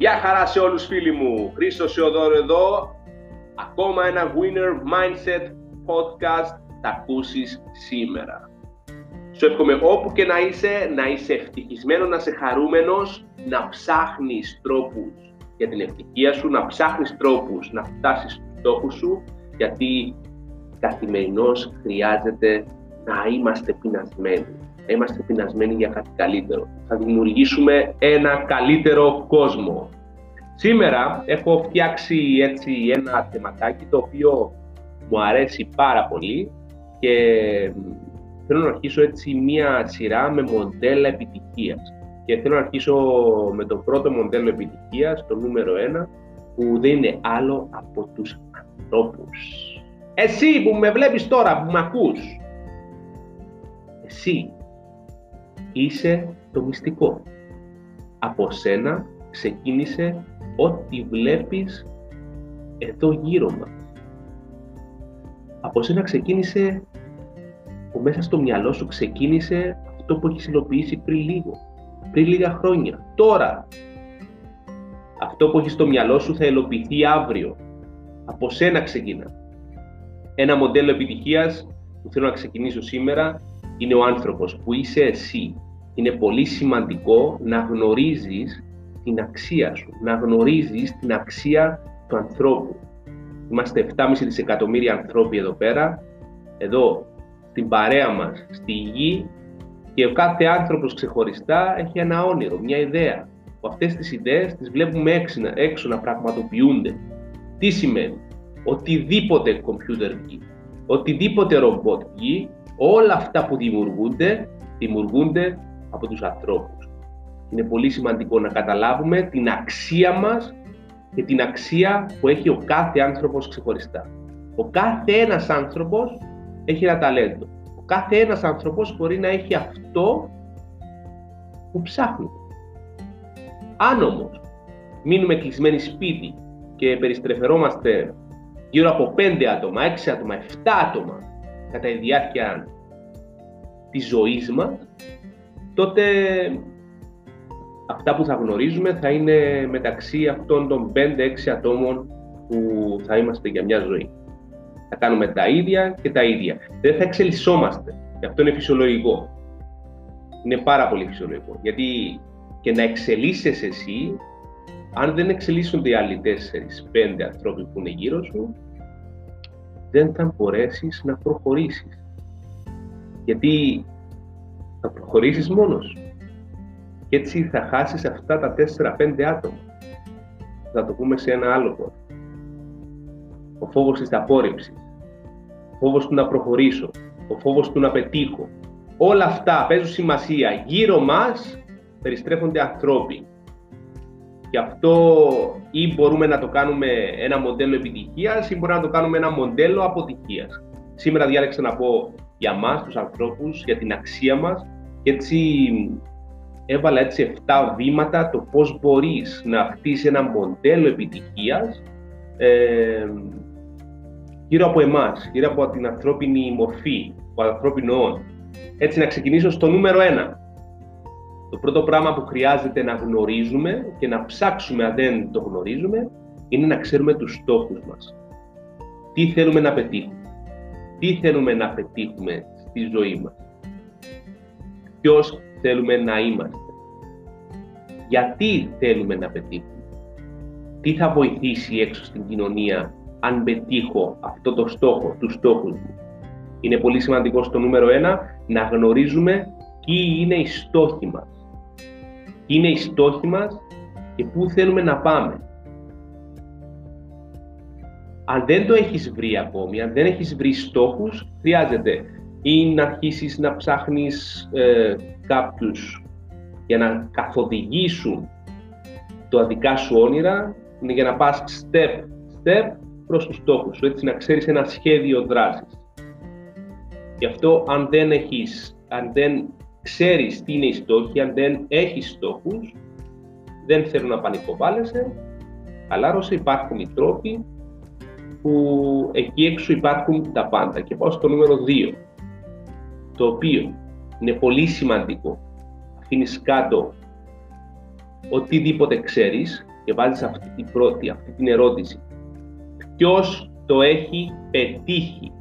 Γεια χαρά σε όλους φίλοι μου, Χρήστος Σιωδόρου εδώ, ακόμα ένα Winner Mindset Podcast θα ακούσεις σήμερα. Σου εύχομαι όπου και να είσαι, να είσαι ευτυχισμένος, να είσαι χαρούμενος, να ψάχνεις τρόπους για την ευτυχία σου, να ψάχνεις τρόπους να φτάσεις στους στόχους σου, γιατί καθημερινώς χρειάζεται να είμαστε πεινασμένοι. Να είμαστε πεινασμένοι για κάτι καλύτερο. Θα δημιουργήσουμε ένα καλύτερο κόσμο. Σήμερα έχω φτιάξει έτσι ένα θεματάκι το οποίο μου αρέσει πάρα πολύ και θέλω να αρχίσω έτσι μία σειρά με μοντέλα επιτυχίας. Και θέλω να αρχίσω με το πρώτο μοντέλο επιτυχίας, το νούμερο ένα, που δεν είναι άλλο από τους ανθρώπους. Εσύ που με βλέπεις τώρα, που με ακούς, εσύ είσαι το μυστικό. Από σένα ξεκίνησε ό,τι βλέπεις εδώ γύρω μας. Από σένα ξεκίνησε, που μέσα στο μυαλό σου ξεκίνησε αυτό που έχεις υλοποιήσει πριν λίγο, πριν λίγα χρόνια, τώρα. Αυτό που έχεις στο μυαλό σου θα υλοποιηθεί αύριο. Από σένα ξεκινά. Ένα μοντέλο επιτυχίας που θέλω να ξεκινήσω σήμερα είναι ο άνθρωπος που είσαι εσύ. Είναι πολύ σημαντικό να γνωρίζεις την αξία σου, να γνωρίζεις την αξία του ανθρώπου. Είμαστε 7,5 δισεκατομμύρια ανθρώποι εδώ πέρα, εδώ στην παρέα μας, στη γη και ο κάθε άνθρωπος ξεχωριστά έχει ένα όνειρο, μια ιδέα. Που αυτές τις ιδέες τις βλέπουμε έξω, έξω να πραγματοποιούνται. Τι σημαίνει, οτιδήποτε κομπιούτερ βγει, οτιδήποτε ρομπότ βγει, όλα αυτά που δημιουργούνται, δημιουργούνται από τους ανθρώπους. Είναι πολύ σημαντικό να καταλάβουμε την αξία μας και την αξία που έχει ο κάθε άνθρωπος ξεχωριστά. Ο κάθε ένας άνθρωπος έχει ένα ταλέντο. Ο κάθε ένας άνθρωπος μπορεί να έχει αυτό που ψάχνει. Αν όμως μείνουμε κλεισμένοι σπίτι και περιστρεφερόμαστε γύρω από 5 άτομα, 6 άτομα, 7 άτομα κατά τη διάρκεια της ζωής μας, τότε αυτά που θα γνωρίζουμε θα είναι μεταξύ αυτών των 5-6 ατόμων που θα είμαστε για μια ζωή. Θα κάνουμε τα ίδια και τα ίδια. Δεν θα εξελισσόμαστε. Και αυτό είναι φυσιολογικό. Είναι πάρα πολύ φυσιολογικό. Γιατί και να εξελίσσεσαι εσύ, αν δεν εξελίσσονται οι άλλοι 4-5 ανθρώποι που είναι γύρω σου, δεν θα μπορέσεις να προχωρήσεις. Γιατί θα προχωρήσεις μόνος και έτσι θα χάσεις αυτά τα 4-5 άτομα. Θα το πούμε σε ένα άλλο πόδι. Ο φόβος της απόρριψης, ο φόβος του να προχωρήσω, ο φόβος του να πετύχω. Όλα αυτά παίζουν σημασία. Γύρω μας περιστρέφονται ανθρώποι. Και αυτό ή μπορούμε να το κάνουμε ένα μοντέλο επιτυχίας ή μπορούμε να το κάνουμε ένα μοντέλο αποτυχίας. Σήμερα διάλεξα να πω για μας, τους ανθρώπους, για την αξία μας και έτσι έβαλα έτσι 7 βήματα το πώς μπορείς να χτίσεις ένα μοντέλο επιτυχίας ε, γύρω από εμάς, γύρω από την ανθρώπινη μορφή, το ανθρώπινο όν. Έτσι να ξεκινήσω στο νούμερο 1. Το πρώτο πράγμα που χρειάζεται να γνωρίζουμε και να ψάξουμε αν δεν το γνωρίζουμε είναι να ξέρουμε τους στόχους μας. Τι θέλουμε να πετύχουμε. Τι θέλουμε να πετύχουμε στη ζωή μας. Ποιος θέλουμε να είμαστε. Γιατί θέλουμε να πετύχουμε. Τι θα βοηθήσει έξω στην κοινωνία αν πετύχω αυτό το στόχο, τους στόχους μου. Είναι πολύ σημαντικό στο νούμερο ένα να γνωρίζουμε ποιοι είναι οι στόχοι μας. Ποιοι είναι οι στόχοι μας και πού θέλουμε να πάμε. Αν δεν το έχεις βρει ακόμη, αν δεν έχεις βρει στόχους, χρειάζεται ή να αρχίσεις να ψάχνεις ε, κάποιους για να καθοδηγήσουν το αδικά σου όνειρα, είναι για να πας step step προς τους στόχους σου, έτσι να ξέρεις ένα σχέδιο δράσης. Γι' αυτό αν δεν έχεις, αν δεν ξέρεις τι είναι οι στόχοι, αν δεν έχεις στόχους, δεν θέλω να πανικοβάλλεσαι, χαλάρωσε, υπάρχουν οι τρόποι που εκεί έξω υπάρχουν τα πάντα. Και πάω στο νούμερο 2 το οποίο είναι πολύ σημαντικό. Αφήνεις κάτω οτιδήποτε ξέρεις και βάζεις αυτή την πρώτη, αυτή την ερώτηση. Ποιος το έχει πετύχει;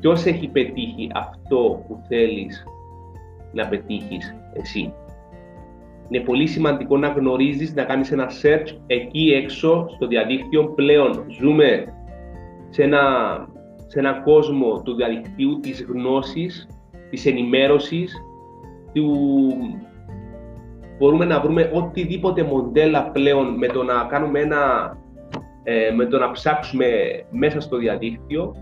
Ποιος έχει πετύχει αυτό που θέλεις να πετύχεις εσύ; Είναι πολύ σημαντικό να γνωρίζεις, να κάνεις ένα search εκεί έξω στο διαδίκτυο πλέον. Ζούμε σε ένα, σε ένα κόσμο του διαδικτύου, της γνώσης, της ενημέρωσης, του... μπορούμε να βρούμε οτιδήποτε μοντέλα πλέον με το να κάνουμε ένα, ε, με το να ψάξουμε μέσα στο διαδίκτυο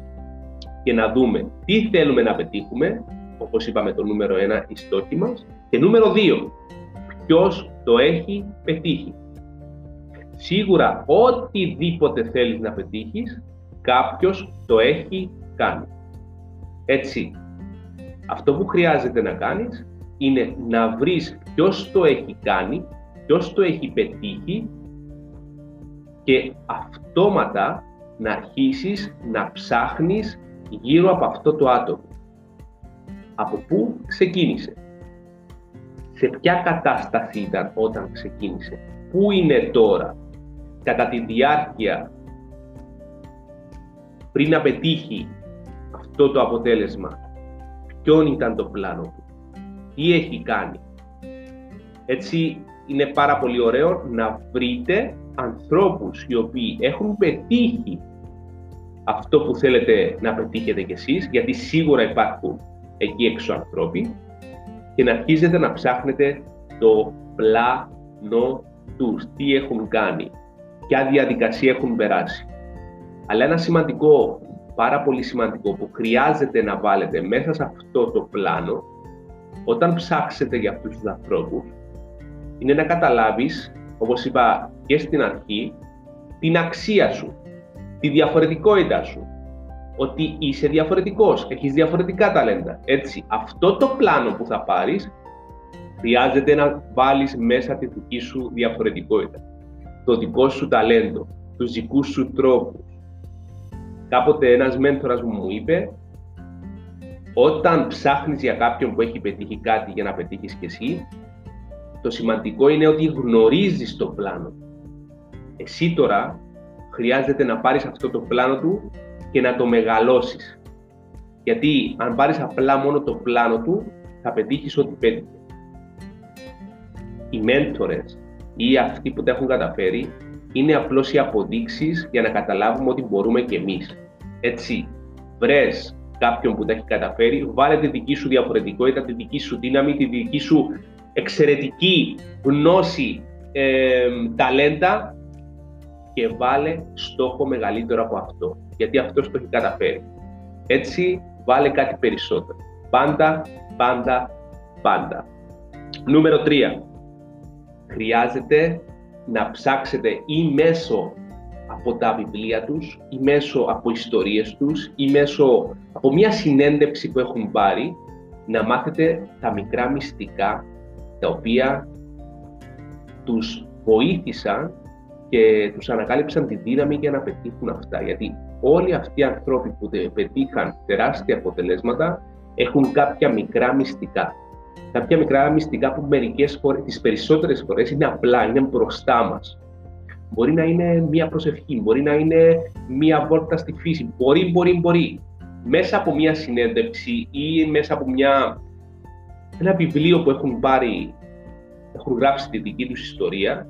και να δούμε τι θέλουμε να πετύχουμε, όπως είπαμε το νούμερο ένα, η στόχη μας, και νούμερο δύο, ποιος το έχει πετύχει. Σίγουρα οτιδήποτε θέλεις να πετύχεις, κάποιος το έχει κάνει. Έτσι, αυτό που χρειάζεται να κάνεις είναι να βρεις ποιος το έχει κάνει, ποιος το έχει πετύχει και αυτόματα να αρχίσεις να ψάχνεις γύρω από αυτό το άτομο. Από πού ξεκίνησε, σε ποια κατάσταση ήταν όταν ξεκίνησε, πού είναι τώρα, κατά τη διάρκεια πριν να πετύχει αυτό το αποτέλεσμα, ποιον ήταν το πλάνο του, τι έχει κάνει. Έτσι είναι πάρα πολύ ωραίο να βρείτε ανθρώπους οι οποίοι έχουν πετύχει αυτό που θέλετε να πετύχετε κι εσείς, γιατί σίγουρα υπάρχουν εκεί έξω ανθρώποι και να αρχίζετε να ψάχνετε το πλάνο τους, τι έχουν κάνει, ποια διαδικασία έχουν περάσει. Αλλά ένα σημαντικό, πάρα πολύ σημαντικό που χρειάζεται να βάλετε μέσα σε αυτό το πλάνο όταν ψάξετε για αυτούς τους ανθρώπους είναι να καταλάβεις, όπως είπα και στην αρχή, την αξία σου, τη διαφορετικότητα σου, ότι είσαι διαφορετικός, έχεις διαφορετικά ταλέντα. Έτσι, αυτό το πλάνο που θα πάρεις χρειάζεται να βάλεις μέσα τη δική σου διαφορετικότητα, το δικό σου ταλέντο, τους δικούς σου τρόπους. Κάποτε ένας μέντορας μου μου είπε όταν ψάχνεις για κάποιον που έχει πετύχει κάτι για να πετύχεις κι εσύ, το σημαντικό είναι ότι γνωρίζεις το πλάνο. Εσύ τώρα χρειάζεται να πάρεις αυτό το πλάνο του και να το μεγαλώσεις. Γιατί αν πάρεις απλά μόνο το πλάνο του, θα πετύχεις ό,τι πέτυχες. Οι μέντορες ή αυτοί που τα έχουν καταφέρει είναι απλώς οι αποδείξεις για να καταλάβουμε ότι μπορούμε κι εμείς. Έτσι, βρες κάποιον που τα έχει καταφέρει, βάλε τη δική σου διαφορετικότητα, τη δική σου δύναμη, τη δική σου εξαιρετική γνώση, ε, ταλέντα και βάλε στόχο μεγαλύτερο από αυτό γιατί αυτό το έχει καταφέρει. Έτσι, βάλε κάτι περισσότερο. Πάντα, πάντα, πάντα. Νούμερο 3. Χρειάζεται να ψάξετε ή μέσω από τα βιβλία τους ή μέσω από ιστορίες τους ή μέσω από μια συνέντευξη που έχουν πάρει να μάθετε τα μικρά μυστικά τα οποία τους βοήθησαν και τους ανακάλυψαν τη δύναμη για να πετύχουν αυτά. Γιατί όλοι αυτοί οι άνθρωποι που πετύχαν τεράστια αποτελέσματα έχουν κάποια μικρά μυστικά. Κάποια μικρά μυστικά που μερικές φορές, τις περισσότερες φορές είναι απλά, είναι μπροστά μας. Μπορεί να είναι μία προσευχή, μπορεί να είναι μία βόλτα στη φύση, μπορεί, μπορεί, μπορεί. Μέσα από μία συνέντευξη ή μέσα από μια, ένα βιβλίο που έχουν πάρει, έχουν γράψει τη δική τους ιστορία,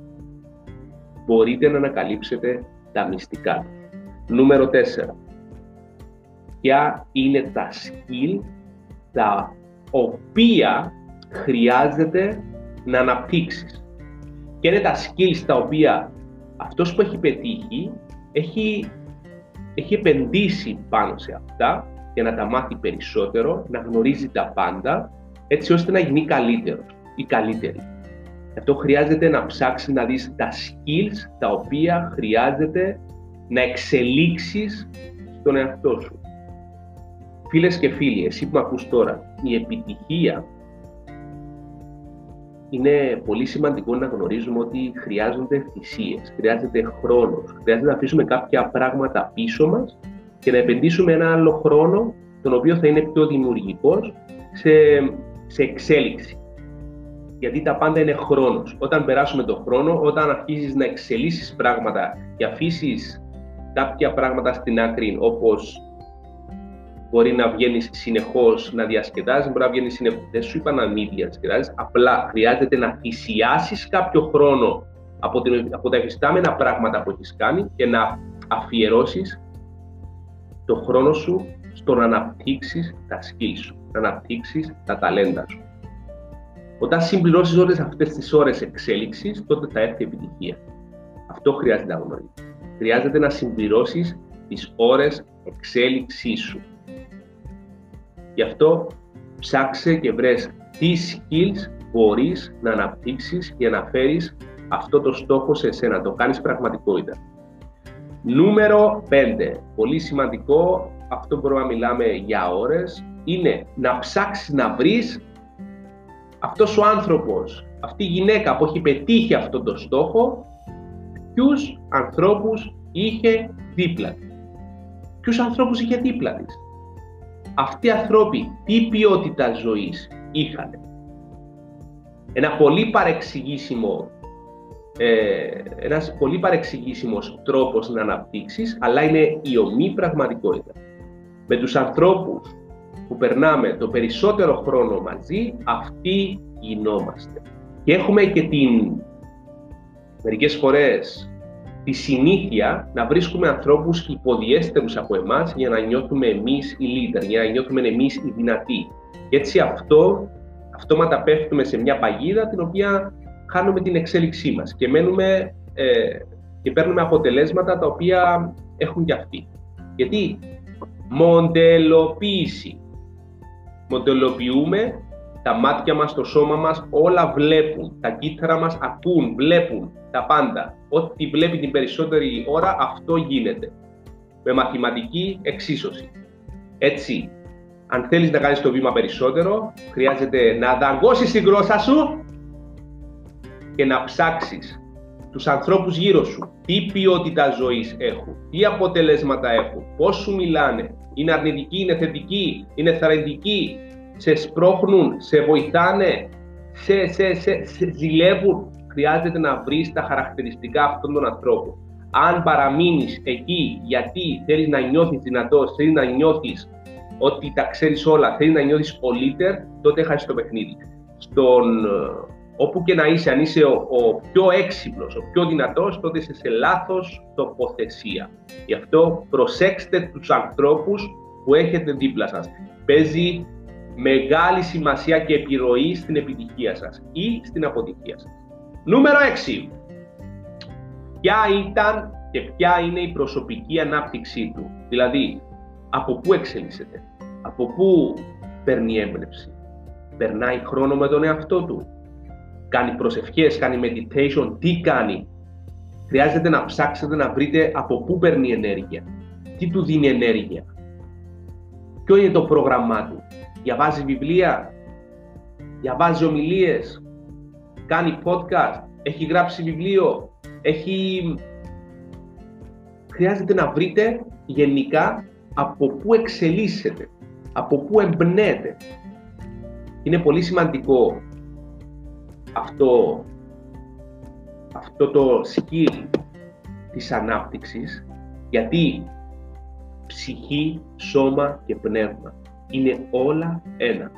μπορείτε να ανακαλύψετε τα μυστικά Νούμερο 4. Ποια είναι τα skill τα οποία χρειάζεται να αναπτύξεις. Και είναι τα skills τα οποία αυτός που έχει πετύχει έχει, έχει επενδύσει πάνω σε αυτά για να τα μάθει περισσότερο, να γνωρίζει τα πάντα, έτσι ώστε να γίνει καλύτερος ή καλύτερη. Αυτό χρειάζεται να ψάξεις να δεις τα skills τα οποία χρειάζεται να εξελίξεις τον εαυτό σου. Φίλες και φίλοι, εσύ που ακούς τώρα, η επιτυχία είναι πολύ σημαντικό να γνωρίζουμε ότι χρειάζονται θυσίες, χρειάζεται χρόνος, χρειάζεται να αφήσουμε κάποια πράγματα πίσω μας και να επενδύσουμε ένα άλλο χρόνο, τον οποίο θα είναι πιο δημιουργικός, σε, σε εξέλιξη. Γιατί τα πάντα είναι χρόνος. Όταν περάσουμε τον χρόνο, όταν αρχίζεις να εξελίσσεις πράγματα και αφήσεις κάποια πράγματα στην άκρη, όπως μπορεί να βγαίνεις συνεχώς να διασκεδάζεις, μπορεί να βγαίνεις συνεχώς. Δεν σου είπα να μην διασκεδάζεις. Απλά χρειάζεται να θυσιάσεις κάποιο χρόνο από, την, από τα εφιστάμενα πράγματα που έχεις κάνει και να αφιερώσεις το χρόνο σου στο να αναπτύξεις τα skills σου, να αναπτύξεις τα ταλέντα σου. Όταν συμπληρώσεις όλες αυτές τις ώρες εξέλιξης, τότε θα έρθει η επιτυχία. Αυτό χρειάζεται να γνωρίζει. Χρειάζεται να συμπληρώσεις τις ώρες εξέλιξής σου. Γι' αυτό ψάξε και βρες τι skills μπορείς να αναπτύξεις για να φέρεις αυτό το στόχο σε εσένα, το κάνεις πραγματικότητα. Νούμερο 5, πολύ σημαντικό, αυτό μπορούμε να μιλάμε για ώρες, είναι να ψάξεις να βρεις αυτός ο άνθρωπος, αυτή η γυναίκα που έχει πετύχει αυτό το στόχο, ποιους ανθρώπους είχε δίπλα της; Ποιους ανθρώπους είχε δίπλα της; Αυτοί οι άνθρωποι τι ποιότητα ζωής είχαν; Ένα πολύ παρεξηγήσιμο ε, ένας πολύ παρεξηγήσιμος τρόπος να αναπτύξεις, αλλά είναι η ομή πραγματικότητα. Με τους ανθρώπους που περνάμε το περισσότερο χρόνο μαζί, αυτοί γινόμαστε. Και έχουμε και την, μερικές φορές, τη συνήθεια να βρίσκουμε ανθρώπους υποδιέστερους από εμάς για να νιώθουμε εμείς οι leader, για να νιώθουμε εμείς οι δυνατοί. Και έτσι αυτό, αυτόματα πέφτουμε σε μια παγίδα την οποία χάνουμε την εξέλιξή μας και μένουμε ε, και παίρνουμε αποτελέσματα τα οποία έχουν και αυτοί. Γιατί μοντελοποίηση. Μοντελοποιούμε τα μάτια μας, το σώμα μας, όλα βλέπουν. Τα κύτταρα μας ακούν, βλέπουν τα πάντα. Ό,τι βλέπει την περισσότερη ώρα, αυτό γίνεται. Με μαθηματική εξίσωση. Έτσι, αν θέλεις να κάνεις το βήμα περισσότερο, χρειάζεται να δαγκώσεις την γλώσσα σου και να ψάξεις τους ανθρώπους γύρω σου. Τι ποιότητα ζωής έχουν, τι αποτελέσματα έχουν, πώς σου μιλάνε, είναι αρνητικοί, είναι θετικοί, είναι θαρρυντικοί, σε σπρώχνουν, σε βοηθάνε, σε, σε, σε, σε ζηλεύουν. Χρειάζεται να βρεις τα χαρακτηριστικά αυτών των ανθρώπων. Αν παραμείνεις εκεί γιατί θέλεις να νιώθεις δυνατός, θέλεις να νιώθεις ότι τα ξέρεις όλα, θέλεις να νιώθεις ο τότε χάσεις το παιχνίδι. Στον, ε, όπου και να είσαι, αν είσαι ο, ο πιο έξυπνος, ο πιο δυνατός, τότε είσαι σε λάθος τοποθεσία. Γι' αυτό προσέξτε τους ανθρώπους που έχετε δίπλα σας. Παίζει μεγάλη σημασία και επιρροή στην επιτυχία σας ή στην αποτυχία σας. Νούμερο 6. Ποια ήταν και ποια είναι η προσωπική ανάπτυξή του. Δηλαδή, από πού εξελίσσεται, από πού παίρνει έμπνευση, περνάει χρόνο με τον εαυτό του, κάνει προσευχές, κάνει meditation, τι κάνει; Χρειάζεται να ψάξετε να βρείτε από πού παίρνει ενέργεια, τι του δίνει ενέργεια, ποιο είναι το πρόγραμμά του, διαβάζει βιβλία, διαβάζει ομιλίες, κάνει podcast, έχει γράψει βιβλίο, έχει... Χρειάζεται να βρείτε γενικά από πού εξελίσσεται, από πού εμπνέεται. Είναι πολύ σημαντικό αυτό, αυτό το skill της ανάπτυξης, γιατί ψυχή, σώμα και πνεύμα είναι όλα ένα.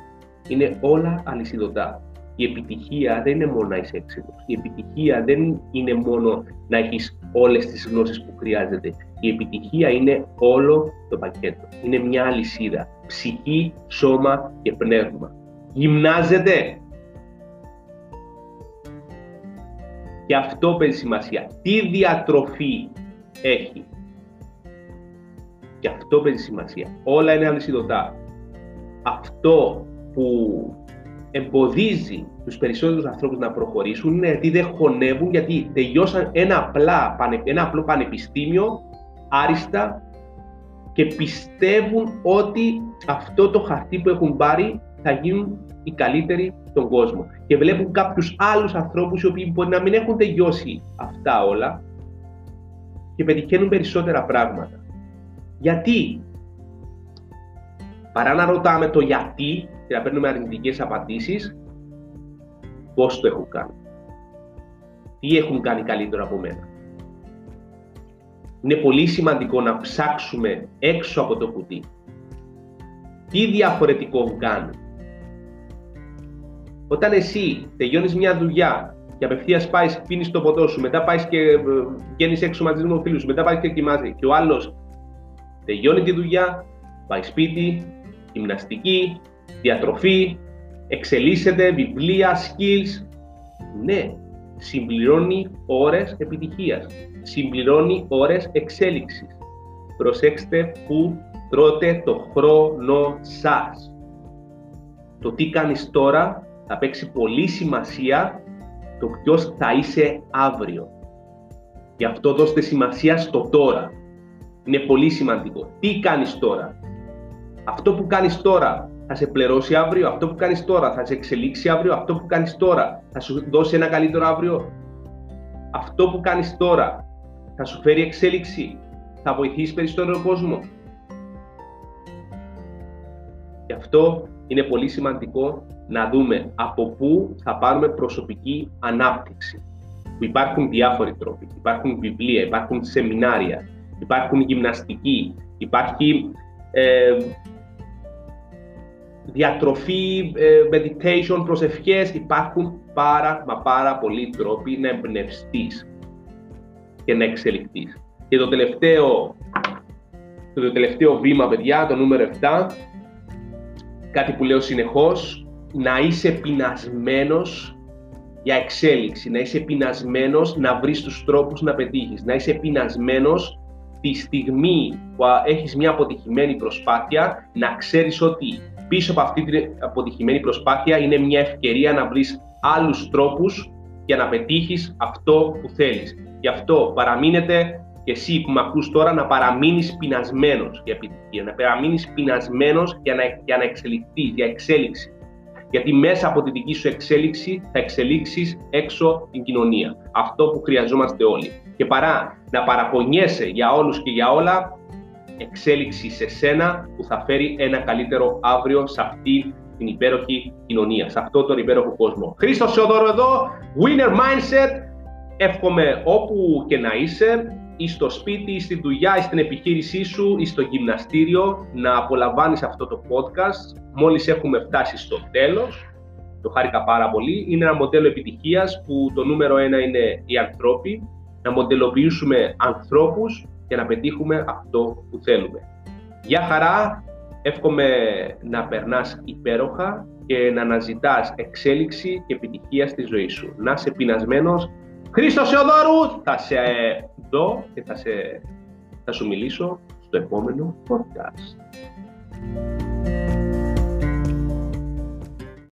Είναι όλα αλυσιδωτά. Η επιτυχία δεν είναι μόνο να είσαι έξυπνος. Η επιτυχία δεν είναι μόνο να έχεις όλες τις γνώσεις που χρειάζεται. Η επιτυχία είναι όλο το πακέτο. Είναι μια αλυσίδα. Ψυχή, σώμα και πνεύμα. Γυμνάζεται. Και αυτό παίζει σημασία. Τι διατροφή έχει. Και αυτό παίζει σημασία. Όλα είναι αλυσιδωτά αυτό που εμποδίζει τους περισσότερους ανθρώπους να προχωρήσουν είναι γιατί δεν χωνεύουν, γιατί τελειώσαν ένα, απλά, ένα απλό πανεπιστήμιο άριστα και πιστεύουν ότι αυτό το χαρτί που έχουν πάρει θα γίνουν οι καλύτεροι στον κόσμο. Και βλέπουν κάποιους άλλους ανθρώπους οι οποίοι μπορεί να μην έχουν τελειώσει αυτά όλα και πετυχαίνουν περισσότερα πράγματα. Γιατί; Παρά να ρωτάμε το γιατί και να παίρνουμε αρνητικές απαντήσεις, πώς το έχουν κάνει. Τι έχουν κάνει καλύτερο από μένα. Είναι πολύ σημαντικό να ψάξουμε έξω από το κουτί. Τι διαφορετικό κάνει. Όταν εσύ τελειώνεις μια δουλειά και απευθείας πάεις, πίνεις το ποτό σου, μετά πάεις και ε, βγαίνεις έξω μαζί με φίλου σου, μετά πάεις και κοιμάσαι. Και ο άλλος τελειώνει τη δουλειά, πάει σπίτι, γυμναστική, διατροφή, εξελίσσεται, βιβλία, skills. Ναι, συμπληρώνει ώρες επιτυχίας, συμπληρώνει ώρες εξέλιξης. Προσέξτε που τρώτε το χρόνο σας. Το τι κάνεις τώρα θα παίξει πολύ σημασία το ποιος θα είσαι αύριο. Γι' αυτό δώστε σημασία στο τώρα. Είναι πολύ σημαντικό. Τι κάνεις τώρα; Αυτό που κάνεις τώρα θα σε πληρώσει αύριο. Αυτό που κάνεις τώρα θα σε εξελίξει αύριο. Αυτό που κάνεις τώρα θα σου δώσει ένα καλύτερο αύριο. Αυτό που κάνεις τώρα θα σου φέρει εξέλιξη. Θα βοηθήσει περισσότερο κόσμο. Γι' αυτό είναι πολύ σημαντικό να δούμε από πού θα πάρουμε προσωπική ανάπτυξη. Υπάρχουν διάφοροι τρόποι. Υπάρχουν βιβλία, υπάρχουν σεμινάρια, υπάρχουν γυμναστική, υπάρχει ε, διατροφή, ε, meditation, προσευχές. Υπάρχουν πάρα μα πάρα πολλοί τρόποι να εμπνευστείς και να εξελιχθείς. Και το τελευταίο, το τελευταίο βήμα, παιδιά, το νούμερο 7, κάτι που λέω συνεχώς, να είσαι πεινασμένος για εξέλιξη, να είσαι πεινασμένος να βρεις τους τρόπους να πετύχεις, να είσαι πεινασμένος τη στιγμή που έχεις μια αποτυχημένη προσπάθεια, να ξέρεις ότι πίσω από αυτή την αποτυχημένη προσπάθεια είναι μια ευκαιρία να βρεις άλλους τρόπους για να πετύχεις αυτό που θέλεις. Γι' αυτό παραμείνετε και εσύ που με ακούς τώρα να παραμείνεις πεινασμένος για επιτυχία, να παραμείνεις πεινασμένος για να, για να εξελιχθείς, για εξέλιξη. Γιατί μέσα από τη δική σου εξέλιξη θα εξελίξεις έξω την κοινωνία. Αυτό που χρειαζόμαστε όλοι. Και παρά να παραπονιέσαι για όλους και για όλα, εξέλιξη σε σένα που θα φέρει ένα καλύτερο αύριο σε αυτή την υπέροχη κοινωνία, σε αυτό τον υπέροχο κόσμο. Χρήστος Σεοδόρο εδώ, Winner Mindset. Εύχομαι όπου και να είσαι, ή στο σπίτι, ή στη δουλειά, ή στην επιχείρησή σου, ή στο γυμναστήριο, να απολαμβάνεις αυτό το podcast. Μόλις έχουμε φτάσει στο τέλος, το χάρηκα πάρα πολύ. Είναι ένα μοντέλο επιτυχίας που το νούμερο ένα είναι οι ανθρώποι, να μοντελοποιήσουμε ανθρώπους και να πετύχουμε αυτό που θέλουμε. Γεια χαρά, εύχομαι να περνάς υπέροχα και να αναζητάς εξέλιξη και επιτυχία στη ζωή σου. Να είσαι πεινασμένος. Χρήστος Σεοδόρου, θα σε δω και θα, σε, θα σου μιλήσω στο επόμενο podcast.